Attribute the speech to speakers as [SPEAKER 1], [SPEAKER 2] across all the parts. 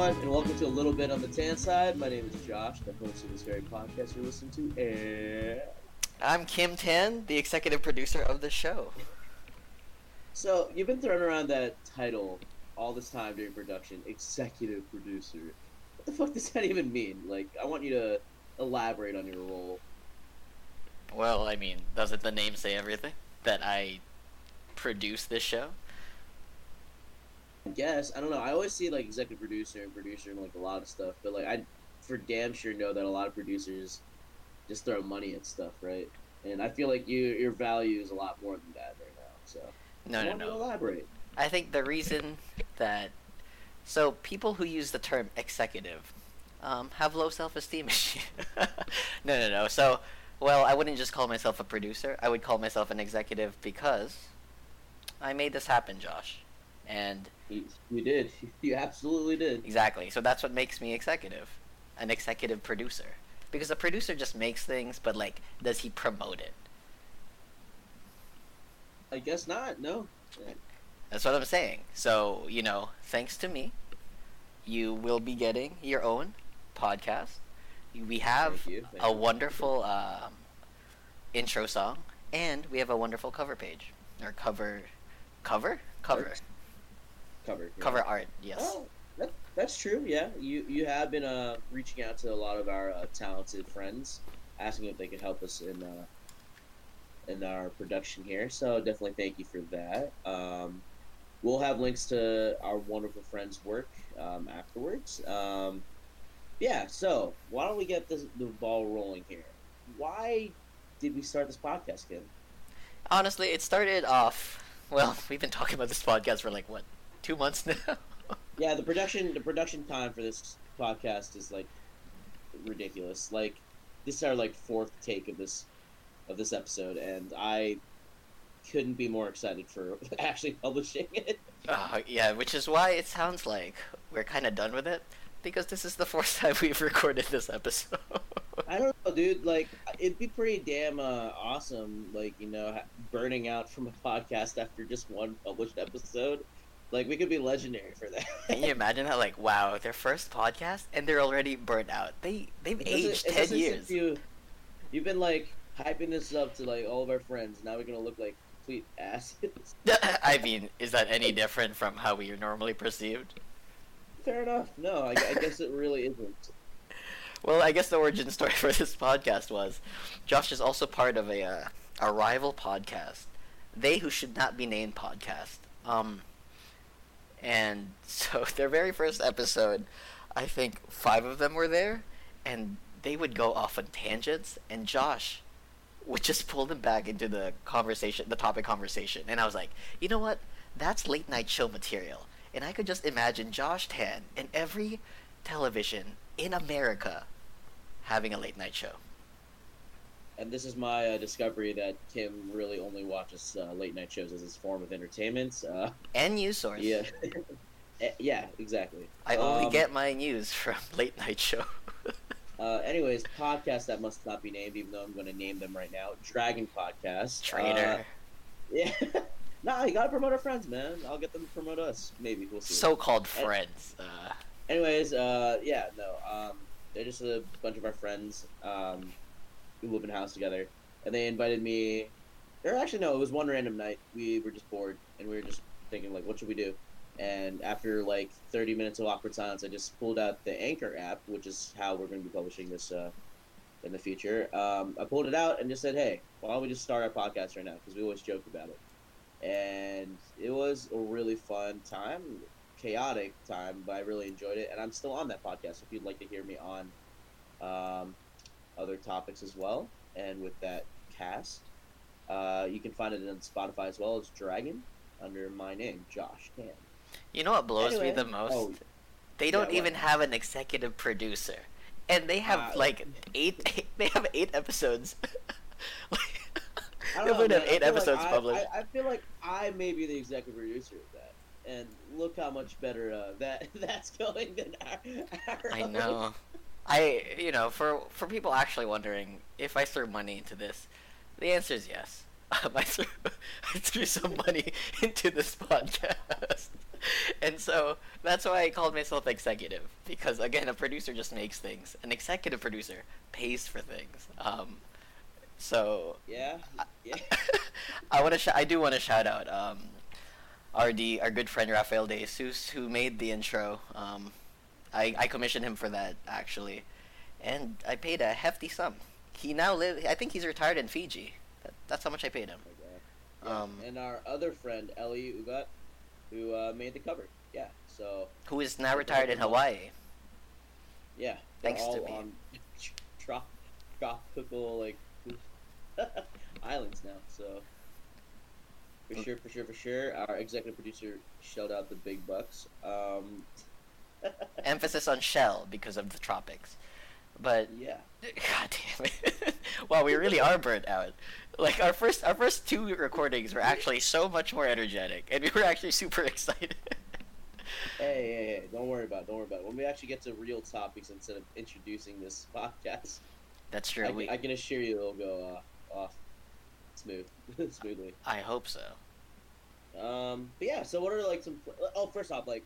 [SPEAKER 1] everyone, and welcome to a little bit on the tan side. My name is Josh, the host of this very podcast you're listening to, and
[SPEAKER 2] I'm Kim Tan, the executive producer of the show.
[SPEAKER 1] so you've been throwing around that title all this time during production, executive producer. What the fuck does that even mean? Like, I want you to elaborate on your role.
[SPEAKER 2] Well, I mean, doesn't the name say everything? That I produce this show?
[SPEAKER 1] Guess I don't know. I always see like executive producer and producer and like a lot of stuff, but like I, for damn sure know that a lot of producers just throw money at stuff, right? And I feel like you your value is a lot more than that right now. So
[SPEAKER 2] No,
[SPEAKER 1] I
[SPEAKER 2] no,
[SPEAKER 1] want you to
[SPEAKER 2] no.
[SPEAKER 1] elaborate.
[SPEAKER 2] I think the reason that. So, people who use the term executive um, have low self esteem issues. no, no, no. So, well, I wouldn't just call myself a producer, I would call myself an executive because I made this happen, Josh. And
[SPEAKER 1] You, did. You absolutely did.
[SPEAKER 2] Exactly. So that's what makes me executive, an executive producer. Because a producer just makes things, but like, does he promote it?
[SPEAKER 1] I guess not. No.
[SPEAKER 2] That's what I'm saying. So you know, thanks to me, you will be getting your own podcast. We have
[SPEAKER 1] Thank thank
[SPEAKER 2] a wonderful um, intro song, and we have a wonderful cover page or cover, cover, cover.
[SPEAKER 1] Cover. yeah.
[SPEAKER 2] cover art. Yes.
[SPEAKER 1] Oh, that, that's true. Yeah, you you have been uh, reaching out to a lot of our uh, talented friends, asking if they could help us in uh, in our production here. So definitely thank you for that. Um, we'll have links to our wonderful friends' work um, afterwards. Um, yeah. So why don't we get this, the ball rolling here? Why did we start this podcast, Kim?
[SPEAKER 2] Honestly, it started off. Well, we've been talking about this podcast for like what, two months now.
[SPEAKER 1] Yeah, the production the production time for this podcast is like ridiculous. Like this is our like fourth take of this of this episode, and I couldn't be more excited for actually publishing it.
[SPEAKER 2] Uh, yeah, which is why it sounds like we're kind of done with it because this is the fourth time we've recorded this episode.
[SPEAKER 1] I don't know, dude. Like it'd be pretty damn uh, awesome. Like you know, burning out from a podcast after just one published episode. Like we could be legendary for that.
[SPEAKER 2] Can you imagine that? Like, wow, their first podcast and they're already burnt out. They they've
[SPEAKER 1] It
[SPEAKER 2] aged ten years.
[SPEAKER 1] You, you've been like hyping this up to like all of our friends. Now we're gonna look like complete asses.
[SPEAKER 2] I mean, is that any different from how we are normally perceived?
[SPEAKER 1] Fair enough. No, I, I guess it really isn't.
[SPEAKER 2] Well, I guess the origin story for this podcast was Josh is also part of a uh, a rival podcast, they who should not be named podcast. Um, and so their very first episode, I think five of them were there, and they would go off on tangents, and Josh would just pull them back into the conversation, the topic conversation, and I was like, you know what? That's late night show material, and I could just imagine Josh Tan in every television in America having a late night show.
[SPEAKER 1] And this is my uh, discovery that Kim really only watches uh, late night shows as his form of entertainment. Uh,
[SPEAKER 2] And news source.
[SPEAKER 1] yeah, Eh, yeah, exactly.
[SPEAKER 2] I only
[SPEAKER 1] Um,
[SPEAKER 2] get my news from late night show.
[SPEAKER 1] Uh, anyways, podcast that must not be named, even though I'm going to name them right now. Dragon Podcast. Uh, yeah. nah, you gotta promote our friends, man. I'll get them to promote us. Maybe we'll see.
[SPEAKER 2] So-called friends. Uh,
[SPEAKER 1] Anyways, uh, yeah, no, um, they're just a bunch of our friends um, who live in a house together, and they invited me. Or actually, no, it was one random night. We were just bored, and we were just thinking, like, what should we do? And after like 30 minutes of awkward silence, I just pulled out the Anchor app, which is how we're going to be publishing this uh, in the future. Um, I pulled it out and just said, hey, why don't we just start our podcast right now? Because we always joke about it. And it was a really fun time chaotic time, but I really enjoyed it, and I'm still on that podcast. If you'd like to hear me on um, other topics as well, and with that cast, uh, you can find it on Spotify as well as Dragon under my name, Josh Tan.
[SPEAKER 2] you know what blows me the most?
[SPEAKER 1] Oh,
[SPEAKER 2] they don't
[SPEAKER 1] what?
[SPEAKER 2] even have an executive producer, and they have
[SPEAKER 1] Uh,
[SPEAKER 2] like eight. They have eight episodes.
[SPEAKER 1] I
[SPEAKER 2] they
[SPEAKER 1] don't know, man.
[SPEAKER 2] have eight
[SPEAKER 1] feel like
[SPEAKER 2] episodes
[SPEAKER 1] I-
[SPEAKER 2] published.
[SPEAKER 1] I, I feel like I may be the executive producer of that, and look how much better uh, that that's going than our. our
[SPEAKER 2] I
[SPEAKER 1] own.
[SPEAKER 2] know. I you know for for people actually wondering if I threw money into this, the answer is yes. um, I threw I threw some money into this podcast, and so that's why I called myself executive because again, a producer just makes things. An executive producer pays for things. Um, so
[SPEAKER 1] Yeah, yeah.
[SPEAKER 2] I want to. Sh- I do want to shout out um, RD, our good friend Raphael De Jesus, who made the intro. Um, I I commissioned him for that actually, and I paid a hefty sum. He now live. I think he's retired in Fiji. That, that's how much I paid him.
[SPEAKER 1] Okay. Yeah.
[SPEAKER 2] Um,
[SPEAKER 1] and our other friend Elli Ugot, who uh, made the cover. Yeah. So
[SPEAKER 2] Who is now retired in Hawaii?
[SPEAKER 1] yeah,
[SPEAKER 2] Thanks
[SPEAKER 1] all
[SPEAKER 2] to me.
[SPEAKER 1] on trop- tropical like islands now. So for
[SPEAKER 2] Mm.
[SPEAKER 1] sure, for sure, for sure, our executive producer shelled out the big bucks. Um,
[SPEAKER 2] Emphasis on shell because of the tropics. But
[SPEAKER 1] yeah.
[SPEAKER 2] God damn it! wow, we really are burnt out. Like our first, our first two recordings were actually so much more energetic, and we were actually super excited.
[SPEAKER 1] Hey, hey, hey! Don't worry about it. Don't worry about it. When we actually get to real topics instead of introducing this podcast,
[SPEAKER 2] That's true.
[SPEAKER 1] I,
[SPEAKER 2] we,
[SPEAKER 1] I can assure you it'll go uh, off smooth, smoothly.
[SPEAKER 2] I hope so.
[SPEAKER 1] Um, but yeah. So what are like some? pl- Oh, first off, like,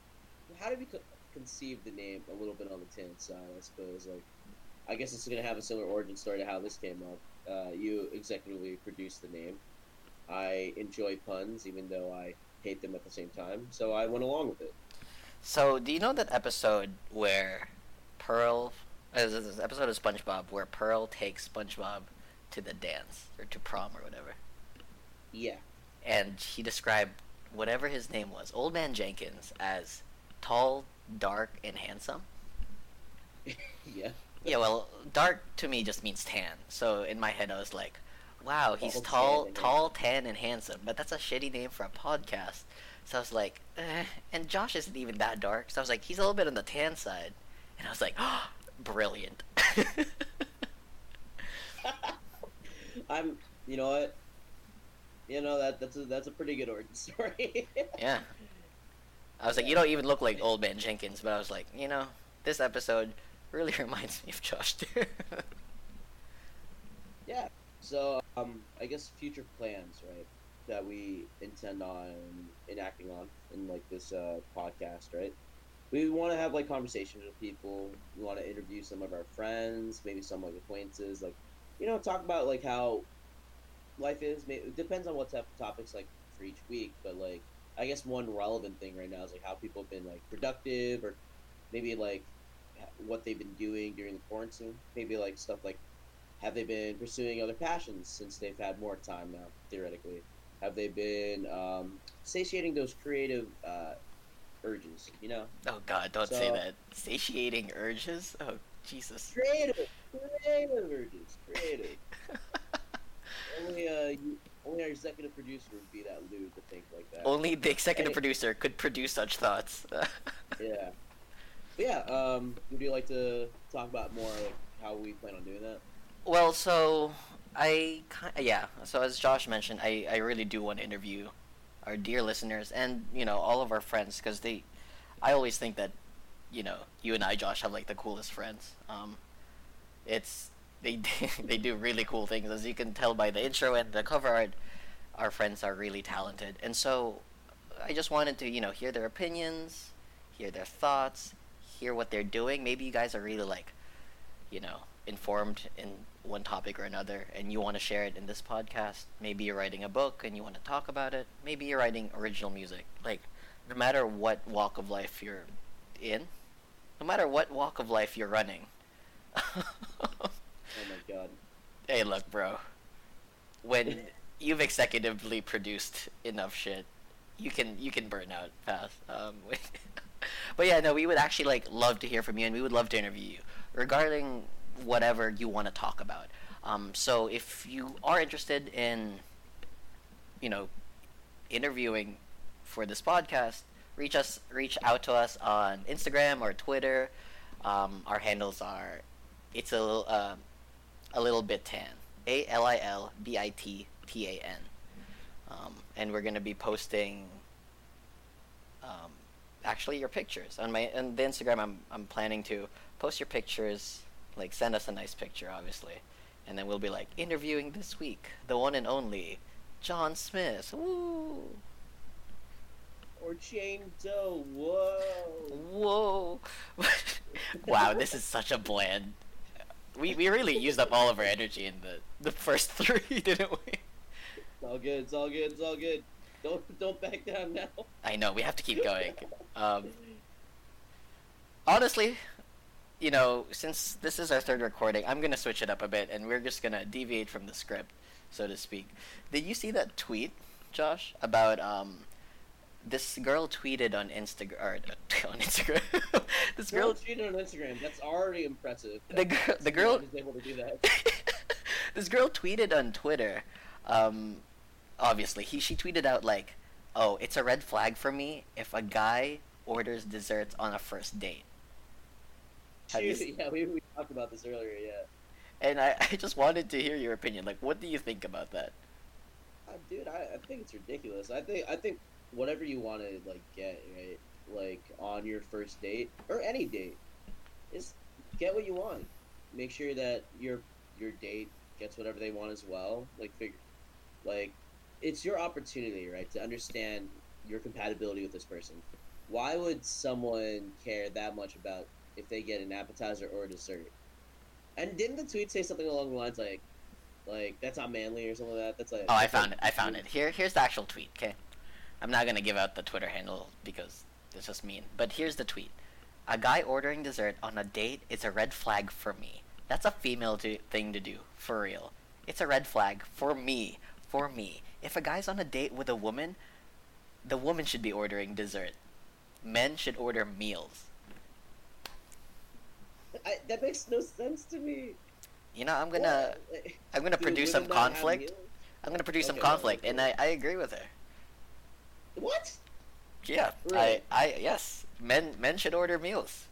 [SPEAKER 1] how did we co- conceive the name? A little bit on the tan side, I suppose. Like, I guess it's gonna have a similar origin story to how this came up. Uh, you executively produced the name. I enjoy puns, even though I hate them at the same time. So I went along with it.
[SPEAKER 2] So, do you know that episode where Pearl, uh, this episode of SpongeBob where Pearl takes SpongeBob to the dance or to prom or whatever,
[SPEAKER 1] Yeah.
[SPEAKER 2] and he described whatever his name was, Old Man Jenkins, as tall, dark, and handsome.
[SPEAKER 1] yeah.
[SPEAKER 2] Yeah, well, dark to me just means tan. So in my head, I was like, "Wow, he's
[SPEAKER 1] Tall,
[SPEAKER 2] tall,
[SPEAKER 1] tan, and
[SPEAKER 2] tall, tan, and handsome." But that's a shitty name for a podcast. So I was like, eh. and Josh isn't even that dark. So I was like, he's a little bit on the tan side. And I was like, oh, brilliant.
[SPEAKER 1] I'm. You know what? You know that that's a that's a pretty good origin story.
[SPEAKER 2] yeah. I was like, you don't even look like Old Man Jenkins. But I was like, you know, this episode really reminds me of Josh
[SPEAKER 1] yeah. So um, I guess future plans, right? That we intend on enacting on in like this uh, podcast, right? We want to have like conversations with people. We want to interview some of our friends, maybe some like acquaintances, like you know, talk about like how life is. It depends on what type of topics like for each week, but like I guess one relevant thing right now is like how people have been like productive, or maybe like what they've been doing during the quarantine. Maybe like stuff like have they been pursuing other passions since they've had more time now, theoretically? Have they been um, satiating those creative uh, urges? You know,
[SPEAKER 2] oh God, don't say that. Satiating urges. Oh Jesus.
[SPEAKER 1] creative, creative urges, creative. only uh, you, only our executive producer would be that lewd to think like that.
[SPEAKER 2] Only the executive
[SPEAKER 1] Hey.
[SPEAKER 2] producer could produce such thoughts.
[SPEAKER 1] Yeah. But yeah. Um, would you like to talk about more like how we plan on doing that?
[SPEAKER 2] well, so I yeah. So as Josh mentioned, I I really do want to interview our dear listeners and you know all of our friends because they, I always think that, you know, you and I, Josh, have like the coolest friends. Um, it's they they do really cool things as you can tell by the intro and the cover art. Our friends are really talented, and so I just wanted to you know hear their opinions, hear their thoughts, hear what they're doing. Maybe you guys are really like, you know, informed in one topic or another, and you want to share it in this podcast. Maybe you're writing a book and you want to talk about it. Maybe you're writing original music. Like, no matter what walk of life you're in, no matter what walk of life you're running.
[SPEAKER 1] God.
[SPEAKER 2] hey, look, bro. When you've executively produced enough shit, you can you can burn out fast. Um, but yeah, no, we would actually like love to hear from you, and we would love to interview you regarding whatever you want to talk about. Um, so if you are interested in, you know, interviewing for this podcast, reach us, reach out to us on Instagram or Twitter. Um, our handles are, it's a little, uh, a little bit tan, A L I L B I T T A N, um, and we're gonna be posting. Um, actually, your pictures on my on the Instagram. I'm I'm planning to post your pictures. Like send us a nice picture, obviously, and then we'll be like interviewing this week the one and only John Smith. Woo.
[SPEAKER 1] Or Jane Doe. Whoa.
[SPEAKER 2] Whoa. wow, this is such a bland. We we really used up all of our energy in the the first three, didn't we?
[SPEAKER 1] It's all good. It's all good. It's all good. Don't don't back down now.
[SPEAKER 2] I know we have to keep going. Um, honestly, you know, since this is our third recording, I'm gonna switch it up a bit, and we're just gonna deviate from the script, so to speak. Did you see that tweet, Josh, about um, this girl tweeted on Instagram on Instagram. this
[SPEAKER 1] Girl
[SPEAKER 2] girl,
[SPEAKER 1] cheated on Instagram. That's already impressive.
[SPEAKER 2] the girl, the girl,
[SPEAKER 1] is able to do that.
[SPEAKER 2] this girl tweeted on Twitter. Um, obviously, he she tweeted out like, "Oh, it's a red flag for me if a guy orders desserts on a first date." Have
[SPEAKER 1] yeah, we, we talked about this earlier. Yeah.
[SPEAKER 2] And I, I just wanted to hear your opinion. Like, what do you think about that?
[SPEAKER 1] Uh, dude, I, I think it's ridiculous. I think I think whatever you want to like get right, like on your first date or any date, is get what you want. Make sure that your your date gets whatever they want as well. Like figure, like it's your opportunity, right, to understand your compatibility with this person. Why would someone care that much about if they get an appetizer or a dessert? And didn't the tweet say something along the lines like, like that's not manly or something like that? That's like
[SPEAKER 2] Oh, I
[SPEAKER 1] that's like-
[SPEAKER 2] found it. I found it. Here, here's the actual tweet. Okay, I'm not gonna give out the Twitter handle because it's just mean. But here's the tweet: A guy ordering dessert on a date is a red flag for me. That's a female to, thing to do, for real. It's a red flag for me. For me. If a guy's on a date with a woman, the woman should be ordering dessert. Men should order meals.
[SPEAKER 1] I, that makes no sense to me.
[SPEAKER 2] You know, I'm gonna,
[SPEAKER 1] What?
[SPEAKER 2] I'm gonna
[SPEAKER 1] do
[SPEAKER 2] produce some
[SPEAKER 1] women not have
[SPEAKER 2] conflict. I'm gonna produce some
[SPEAKER 1] Okay, well,
[SPEAKER 2] conflict, and I, I agree with her.
[SPEAKER 1] What?
[SPEAKER 2] Yeah,
[SPEAKER 1] Really?
[SPEAKER 2] I, I, yes, men, men should order meals.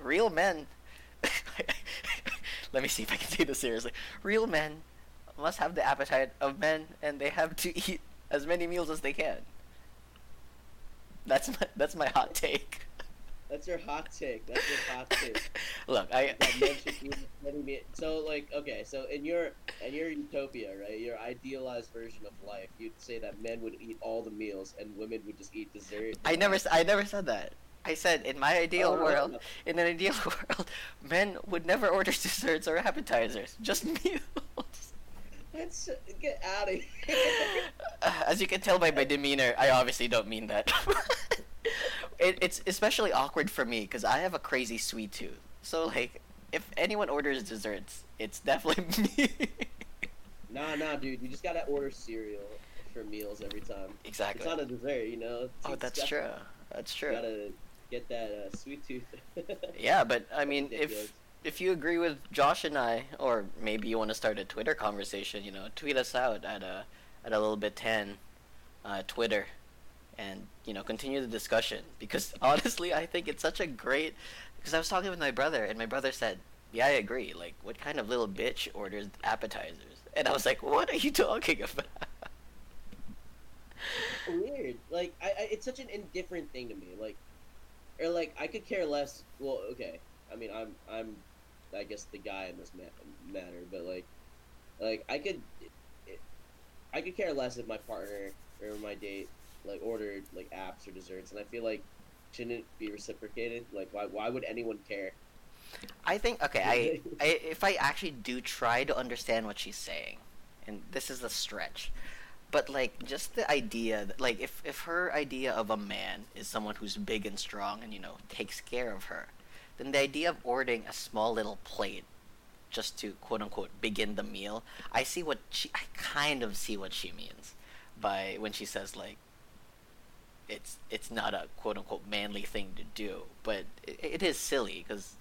[SPEAKER 2] Real men. Let me see if I can say this seriously. Real men must have the appetite of men, and they have to eat as many meals as they can. That's my, that's my hot take.
[SPEAKER 1] That's your hot take. That's your hot take.
[SPEAKER 2] Look, I.
[SPEAKER 1] That men should eat many me- So like, okay, so in your in your utopia, right, your idealized version of life, you'd say that men would eat all the meals and women would just eat dessert.
[SPEAKER 2] I never, I never said that. I said in my ideal
[SPEAKER 1] Oh,
[SPEAKER 2] world,
[SPEAKER 1] no.
[SPEAKER 2] in an ideal world, men would never order desserts or appetizers, just meals.
[SPEAKER 1] Let's get out of here.
[SPEAKER 2] As you can tell by my demeanor, I obviously don't mean that. It, it's especially awkward for me because I have a crazy sweet tooth. So like, if anyone orders desserts, it's definitely me.
[SPEAKER 1] nah, nah, dude, you just gotta order cereal for meals every time.
[SPEAKER 2] exactly.
[SPEAKER 1] It's not a dessert, you know. It's-
[SPEAKER 2] oh,
[SPEAKER 1] it's
[SPEAKER 2] that's true. That's
[SPEAKER 1] You
[SPEAKER 2] true.
[SPEAKER 1] gotta get that uh, sweet tooth.
[SPEAKER 2] Yeah, but I mean, if if you agree with Josh and I, or maybe you want to start a Twitter conversation, you know, tweet us out at a at a little bit tan, uh, Twitter, and you know, continue the discussion. Because honestly, I think it's such a great. Because I was talking with my brother, and my brother said, "Yeah, I agree. Like, what kind of little bitch orders appetizers?" And I was like, "What are you talking about?"
[SPEAKER 1] weird. Like, I, I, it's such an indifferent thing to me. Like, or like, I could care less. Well, okay. I mean, I'm, I'm, I guess the guy in this ma- matter, but like, like I could, it, I could care less if my partner or my date like ordered like apps or desserts, and I feel like shouldn't it be reciprocated? Like, why, why would anyone care?
[SPEAKER 2] I think okay. I, I if I actually do try to understand what she's saying, and this is a stretch, but like just the idea that like if if her idea of a man is someone who's big and strong and you know takes care of her, then the idea of ordering a small little plate just to quote unquote begin the meal, I see what she I kind of see what she means by when she says like it's it's not a quote unquote manly thing to do, but it, it is silly because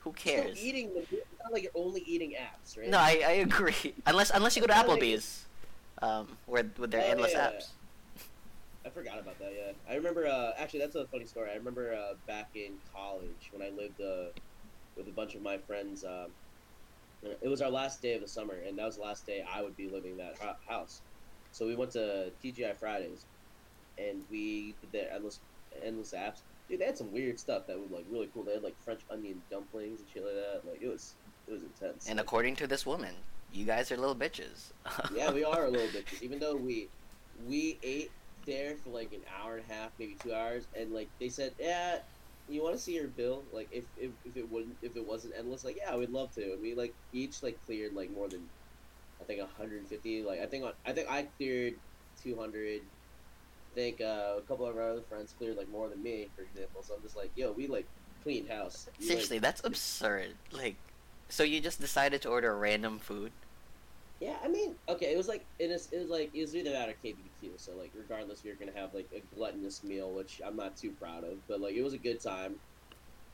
[SPEAKER 2] who
[SPEAKER 1] Still
[SPEAKER 2] cares?
[SPEAKER 1] eating the, it's not like you're only eating apps, right?
[SPEAKER 2] No, I, I agree. Unless unless you go to
[SPEAKER 1] It's not like-
[SPEAKER 2] Applebee's, um, where with their
[SPEAKER 1] Oh,
[SPEAKER 2] endless
[SPEAKER 1] yeah.
[SPEAKER 2] apps.
[SPEAKER 1] I forgot about that. Yeah, I remember. Uh, actually, that's a funny story. I remember uh, back in college when I lived uh, with a bunch of my friends. Um, it was our last day of the summer, and that was the last day I would be living that house. So we went to TGI Fridays, and we did their endless endless apps. Dude, they had some weird stuff that was like really cool. They had like French onion dumplings and shit like that. Like it was it was intense.
[SPEAKER 2] And according to this woman, you guys are little bitches.
[SPEAKER 1] yeah, we are a little bit. Even though we we ate there for like an hour and a half, maybe two hours, and like they said, yeah, you want to see your bill? Like if, if if it wouldn't if it wasn't endless, like yeah, we'd love to. And we like each like cleared like more than I think 150. Like I think on I think I cleared 200. I think uh, a couple of our other friends cleared like more than me, for example. So I'm just like, yo, we like cleaned house. We, like-
[SPEAKER 2] Seriously, that's absurd. Like, so you just decided to order random food?
[SPEAKER 1] Yeah, I mean, okay, it was like it is it was like it was either that or KBBQ. So like, regardless, we are gonna have like a gluttonous meal, which I'm not too proud of, but like it was a good time.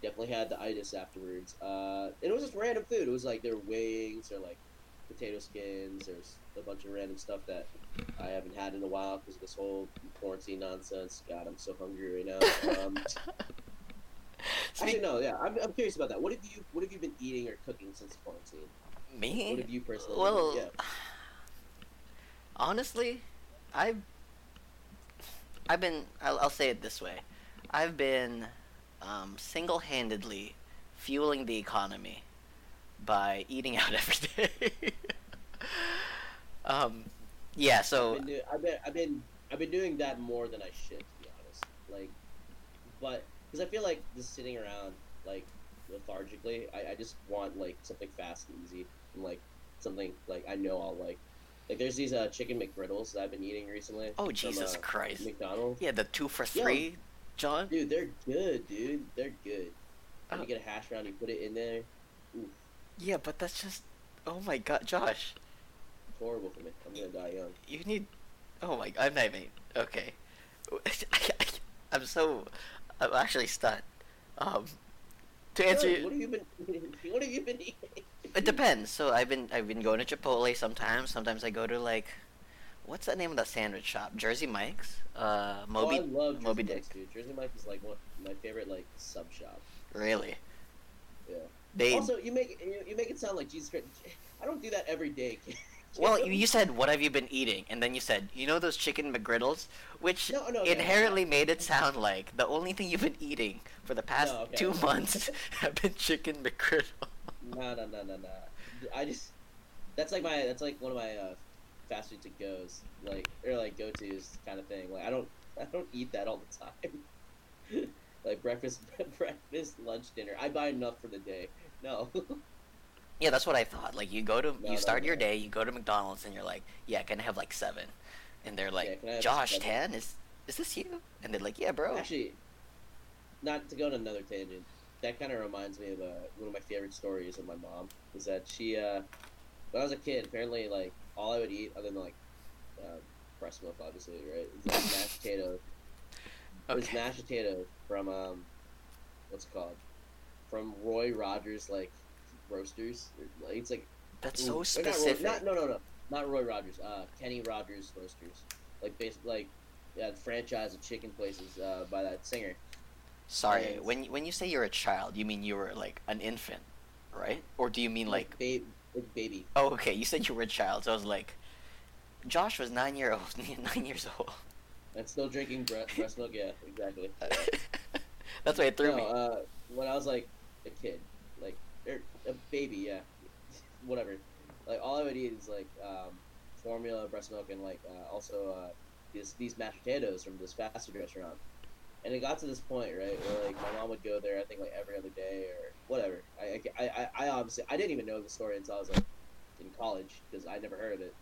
[SPEAKER 1] Definitely had the itis afterwards. Uh, and it was just random food. It was like were wings or like potato skins. There's a bunch of random stuff that I haven't had in a while because of this whole quarantine nonsense. God, I'm so hungry right now. Um, actually, no, yeah, I'm, I'm curious about that. What have you What have you been eating or cooking since quarantine?
[SPEAKER 2] Me?
[SPEAKER 1] What have you personally?
[SPEAKER 2] Well,
[SPEAKER 1] yeah.
[SPEAKER 2] honestly, I've I've been. I'll, I'll say it this way: I've been um, single-handedly fueling the economy by eating out every day. um, yeah. So
[SPEAKER 1] I've been, do- I've been I've been I've been doing that more than I should, to be honest. Like, but because I feel like just sitting around like lethargically, I, I just want like something fast and easy, and like something like I know I'll like. Like there's these uh, chicken McGriddles that I've been eating recently.
[SPEAKER 2] Oh
[SPEAKER 1] from,
[SPEAKER 2] Jesus
[SPEAKER 1] uh,
[SPEAKER 2] Christ!
[SPEAKER 1] McDonald's.
[SPEAKER 2] Yeah, the two for three, John.
[SPEAKER 1] Dude, they're good, dude. They're good.
[SPEAKER 2] Oh.
[SPEAKER 1] you get a hash brown, you put it in there. Oof,
[SPEAKER 2] Yeah, but that's just. Oh my God, Josh!
[SPEAKER 1] Horrible for me. I'm gonna die young.
[SPEAKER 2] You need. Oh my. God I'm not mate. Okay. I'm so. I'm actually stunned. Um. To answer.
[SPEAKER 1] Good,
[SPEAKER 2] you-
[SPEAKER 1] What have you been? What have you been eating?
[SPEAKER 2] It depends. So I've been I've been going to Chipotle sometimes. Sometimes I go to like, what's the name of that sandwich shop? Jersey Mike's. Uh, Moby.
[SPEAKER 1] oh, I love Jersey
[SPEAKER 2] Moby
[SPEAKER 1] Mike's,
[SPEAKER 2] Dick.
[SPEAKER 1] dude. Jersey Mike is like one my favorite like sub shop.
[SPEAKER 2] Really?
[SPEAKER 1] Yeah.
[SPEAKER 2] They.
[SPEAKER 1] Also, you make you, you make it sound like Jesus Christ. I don't do that every day.
[SPEAKER 2] well, you, said what have you been eating, and then you said you know those chicken McGriddles, which
[SPEAKER 1] No, no, no.
[SPEAKER 2] inherently made it sound like the only thing you've been eating for the past
[SPEAKER 1] No, okay.
[SPEAKER 2] two months have been chicken McGriddle.
[SPEAKER 1] No, no, no, no, no. I just that's like my that's like one of my uh, fast food to goes like or like go tos kind of thing. Like I don't I don't eat that all the time. like breakfast, breakfast, lunch, dinner. I buy enough for the day. No.
[SPEAKER 2] Yeah, that's what I thought. Like you go to
[SPEAKER 1] No,
[SPEAKER 2] you
[SPEAKER 1] no,
[SPEAKER 2] start your
[SPEAKER 1] no.
[SPEAKER 2] day, you go to McDonald's, and you're like, yeah, can I have like seven? And they're like,
[SPEAKER 1] Yeah, can I have
[SPEAKER 2] Josh Tan is is this you? And they're like, yeah, bro.
[SPEAKER 1] Actually, not to go on another tangent. That kind of reminds me of uh, one of my favorite stories of my mom. Is that she, uh, when I was a kid, apparently like all I would eat other than like uh, breast milk, obviously, right? Is like mashed potato. It was mashed potato from um, what's it called? From Roy Rogers like roasters. It's like
[SPEAKER 2] That's
[SPEAKER 1] Ooh,
[SPEAKER 2] so
[SPEAKER 1] or not Roy-
[SPEAKER 2] specific.
[SPEAKER 1] Not, no, no, no, not Roy Rogers. Uh, Kenny Rogers Roasters. Like base, like yeah, the franchise of chicken places uh, by that singer.
[SPEAKER 2] Sorry,
[SPEAKER 1] Yes.
[SPEAKER 2] when when you say you're a child, you mean you were like an infant, right? Or do you mean like?
[SPEAKER 1] ba- like baby.
[SPEAKER 2] Oh, okay. You said you were a child, so I was like, Josh was nine year old, nine years old.
[SPEAKER 1] And still drinking bre- breast milk. Yeah, exactly.
[SPEAKER 2] That's why it threw
[SPEAKER 1] no,
[SPEAKER 2] me.
[SPEAKER 1] uh, when I was like a kid, a baby, yeah, whatever. Like all I would eat is like um, formula, breast milk, and like uh, also uh, these these mashed potatoes from this fast food restaurant. And it got to this point, right, where like my mom would go there, I think like every other day or whatever. I I, I, I obviously I didn't even know the story until I was like in college because I never heard of it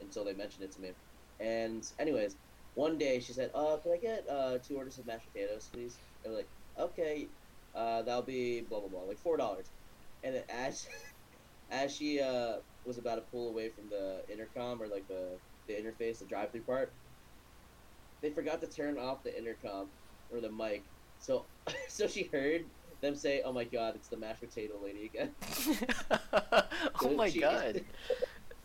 [SPEAKER 1] until they mentioned it to me. And anyways, one day she said, "Uh, can I get uh two orders of mashed potatoes, please?" I was like, "Okay, uh, that'll be blah blah blah, like four dollars." And then as as she uh was about to pull away from the intercom or like the the interface, the drive-through part, they forgot to turn off the intercom or the mic. So so she heard them say, "Oh my God, it's the mashed potato lady again."
[SPEAKER 2] oh my
[SPEAKER 1] She-
[SPEAKER 2] god.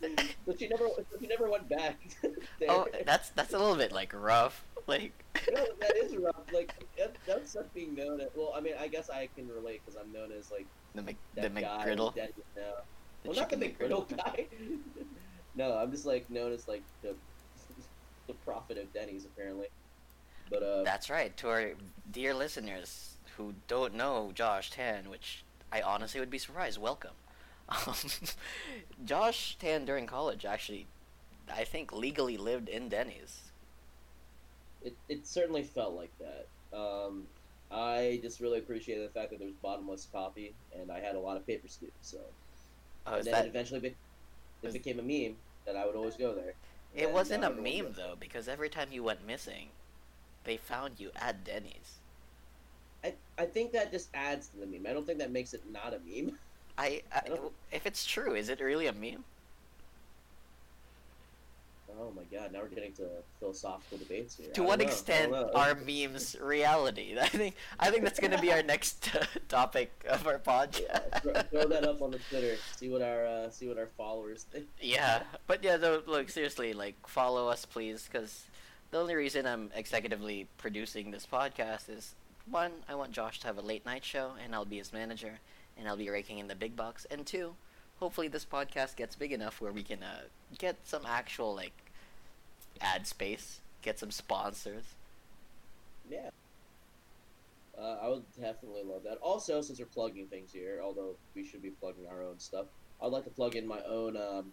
[SPEAKER 1] so she never so she never went back.
[SPEAKER 2] Oh, that's that's a little bit like rough. Like,
[SPEAKER 1] no, that is rough. Like that, that's such being known. As, well, I mean, I guess I can relate because I'm known as like
[SPEAKER 2] the Mc, the
[SPEAKER 1] that guy
[SPEAKER 2] McGriddle.
[SPEAKER 1] Denny's now.
[SPEAKER 2] The
[SPEAKER 1] well, not the
[SPEAKER 2] chicken
[SPEAKER 1] McGriddle guy. no, I'm just like known as like the the prophet of Denny's apparently. But uh,
[SPEAKER 2] That's right. To our dear listeners who don't know Josh Tan, which I honestly would be surprised, welcome. Um, Josh Tan during college actually, I think legally lived in Denny's.
[SPEAKER 1] It it certainly felt like that. Um, I just really appreciated the fact that there was bottomless coffee, and I had a lot of paper scoops. So
[SPEAKER 2] Oh,
[SPEAKER 1] and then
[SPEAKER 2] that?
[SPEAKER 1] it eventually be- it became a meme that I would always go there.
[SPEAKER 2] It
[SPEAKER 1] And
[SPEAKER 2] wasn't a meme though, because every time you went missing, they found you at Denny's.
[SPEAKER 1] I, I think that just adds to the meme. I don't think that makes it not a meme.
[SPEAKER 2] I, I
[SPEAKER 1] don't-
[SPEAKER 2] if it's true, is it really a meme?
[SPEAKER 1] Oh my god, now we're getting to philosophical debates here.
[SPEAKER 2] To what
[SPEAKER 1] know,
[SPEAKER 2] extent are memes reality? I think I think that's gonna be our next topic of our podcast.
[SPEAKER 1] throw, throw that up on the Twitter. See what our uh, see what our followers think.
[SPEAKER 2] Yeah, but yeah, though, look seriously, like follow us, please, because the only reason I'm executively producing this podcast is one, I want Josh to have a late night show, and I'll be his manager, and I'll be raking in the big bucks, and two, hopefully this podcast gets big enough where we can uh, get some actual like ad space, get some sponsors.
[SPEAKER 1] Yeah. Uh, I would definitely love that. Also, since we're plugging things here, although we should be plugging our own stuff, I'd like to plug in my own um,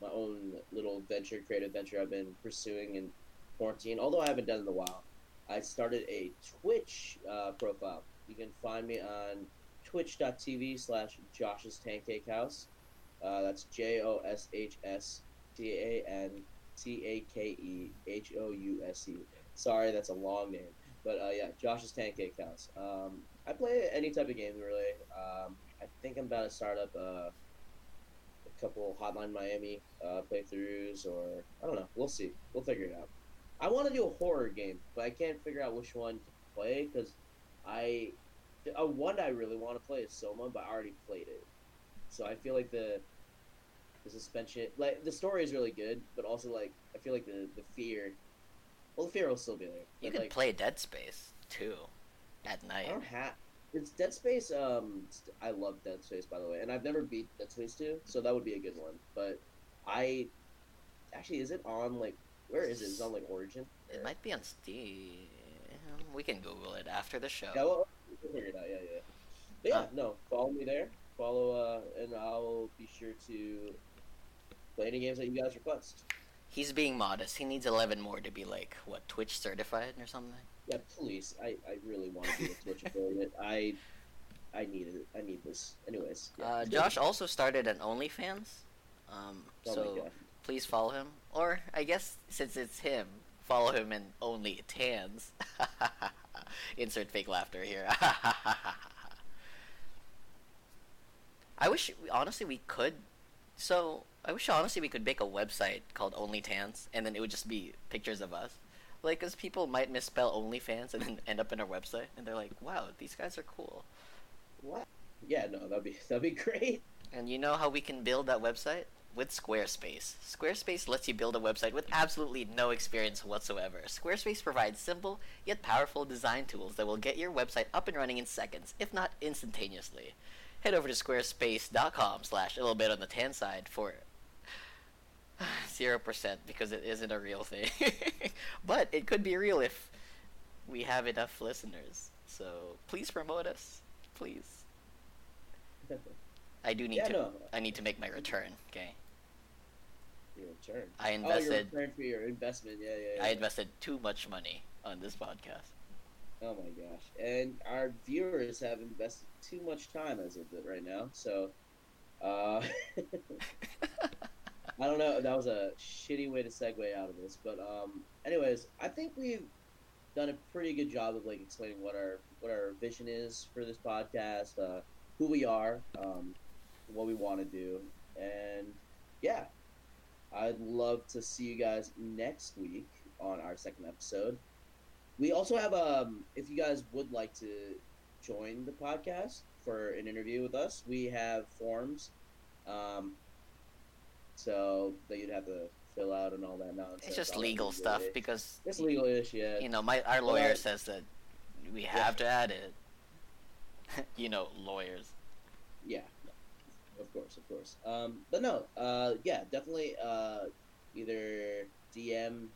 [SPEAKER 1] my own little venture, creative venture I've been pursuing in quarantine. Although I haven't done it in a while, I started a Twitch uh, profile. You can find me on twitch.tv slash Josh's Tancake House. Uh, that's J O S H S T A N T A K E H O U S E. Sorry, that's a long name. But uh, yeah, Josh's Tancake House. Um, I play any type of game really. Um, I think I'm about to start up uh, a couple Hotline Miami uh, playthroughs, or I don't know. We'll see. We'll figure it out. I want to do a horror game, but I can't figure out which one to play because I uh, one I really want to play is Soma, but I already played it. So I feel like the the suspension, like the story is really good, but also like I feel like the the fear. Well, the fear will still be there.
[SPEAKER 2] You could
[SPEAKER 1] like,
[SPEAKER 2] play Dead Space too, at night.
[SPEAKER 1] I don't have. It's Dead Space. Um, I love Dead Space by the way, and I've never beat Dead Space two, so that would be a good one. But I actually, is it on like where is it? Is it on like Origin?
[SPEAKER 2] It might be on Steam. We can Google it after the show.
[SPEAKER 1] Yeah, well, we'll figure it out. Yeah, yeah. But yeah,
[SPEAKER 2] Uh,
[SPEAKER 1] no, follow me there. Follow, uh, and I'll be sure to play any games that you guys request.
[SPEAKER 2] He's being modest. He needs 11 more to be like, what, Twitch certified or something?
[SPEAKER 1] Yeah, please. I, I really want to be a Twitch affiliate. I I need it. I need this. Anyways. yeah.
[SPEAKER 2] Uh, Josh also started an OnlyFans. Um,
[SPEAKER 1] Oh
[SPEAKER 2] so please follow him. Or, I guess, since it's him, follow him in Only Tans. Insert fake laughter here. I wish, honestly, we could. So, I wish, honestly, we could make a website called Only Tans, and then it would just be pictures of us. Like, because people might misspell OnlyFans and then end up in our website, and they're like, wow, these guys are cool.
[SPEAKER 1] What? Yeah, no, that'd be that'd be great.
[SPEAKER 2] And you know how we can build that website? With Squarespace. Squarespace lets you build a website with absolutely no experience whatsoever. Squarespace provides simple yet powerful design tools that will get your website up and running in seconds, if not instantaneously. Head over to squarespace.com slash a little bit on the tan side for 0% because it isn't a real thing. but it could be real if we have enough listeners. So please promote us. Please. I do need
[SPEAKER 1] yeah,
[SPEAKER 2] to
[SPEAKER 1] no.
[SPEAKER 2] I need to make my return. Okay,
[SPEAKER 1] Your return.
[SPEAKER 2] I
[SPEAKER 1] Oh, your return for your investment. Yeah, yeah. yeah.
[SPEAKER 2] I invested too much money on this podcast.
[SPEAKER 1] Oh my gosh. And our viewers have invested too much time as of it right now. So, uh, I don't know. That was a shitty way to segue out of this, but um, anyways, I think we've done a pretty good job of like explaining what our what our vision is for this podcast, uh, who we are, um, what we want to do, and yeah, I'd love to see you guys next week on our second episode. We also have um, if you guys would like to join the podcast for an interview with us, we have forms. Um, so that you'd have to fill out and all that nonsense.
[SPEAKER 2] It's just
[SPEAKER 1] legal
[SPEAKER 2] stuff
[SPEAKER 1] ish.
[SPEAKER 2] because
[SPEAKER 1] It's legal ish, yeah.
[SPEAKER 2] you know my our lawyer
[SPEAKER 1] But-
[SPEAKER 2] says that we have to add it. you know, lawyers.
[SPEAKER 1] Yeah, of course, of course. Um, but no, uh, yeah, definitely. Uh, either DM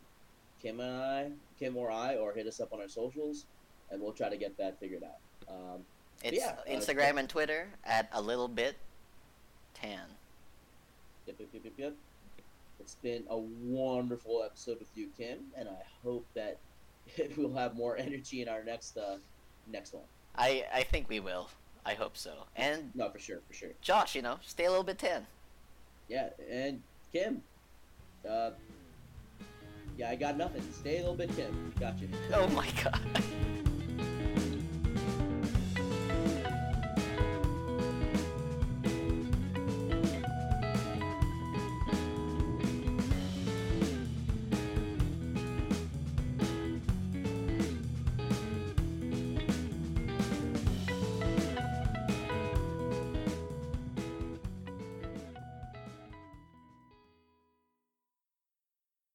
[SPEAKER 1] Kim and I, Kim or I, or hit us up on our socials, and we'll try to get that figured out. Um,
[SPEAKER 2] It's
[SPEAKER 1] yeah, uh,
[SPEAKER 2] Instagram and Twitter at a little bit tan.
[SPEAKER 1] Yep, yep, yep, yep, yep. It's been a wonderful episode with you, Kim, and I hope that we'll have more energy in our next uh next one.
[SPEAKER 2] I I think we will. I hope so. And
[SPEAKER 1] No, for sure, for sure.
[SPEAKER 2] Josh, you know, stay a little bit tan.
[SPEAKER 1] Yeah, and Kim, uh, yeah, I got nothing. Stay a little bit, Kim. Got you.
[SPEAKER 2] Oh my god.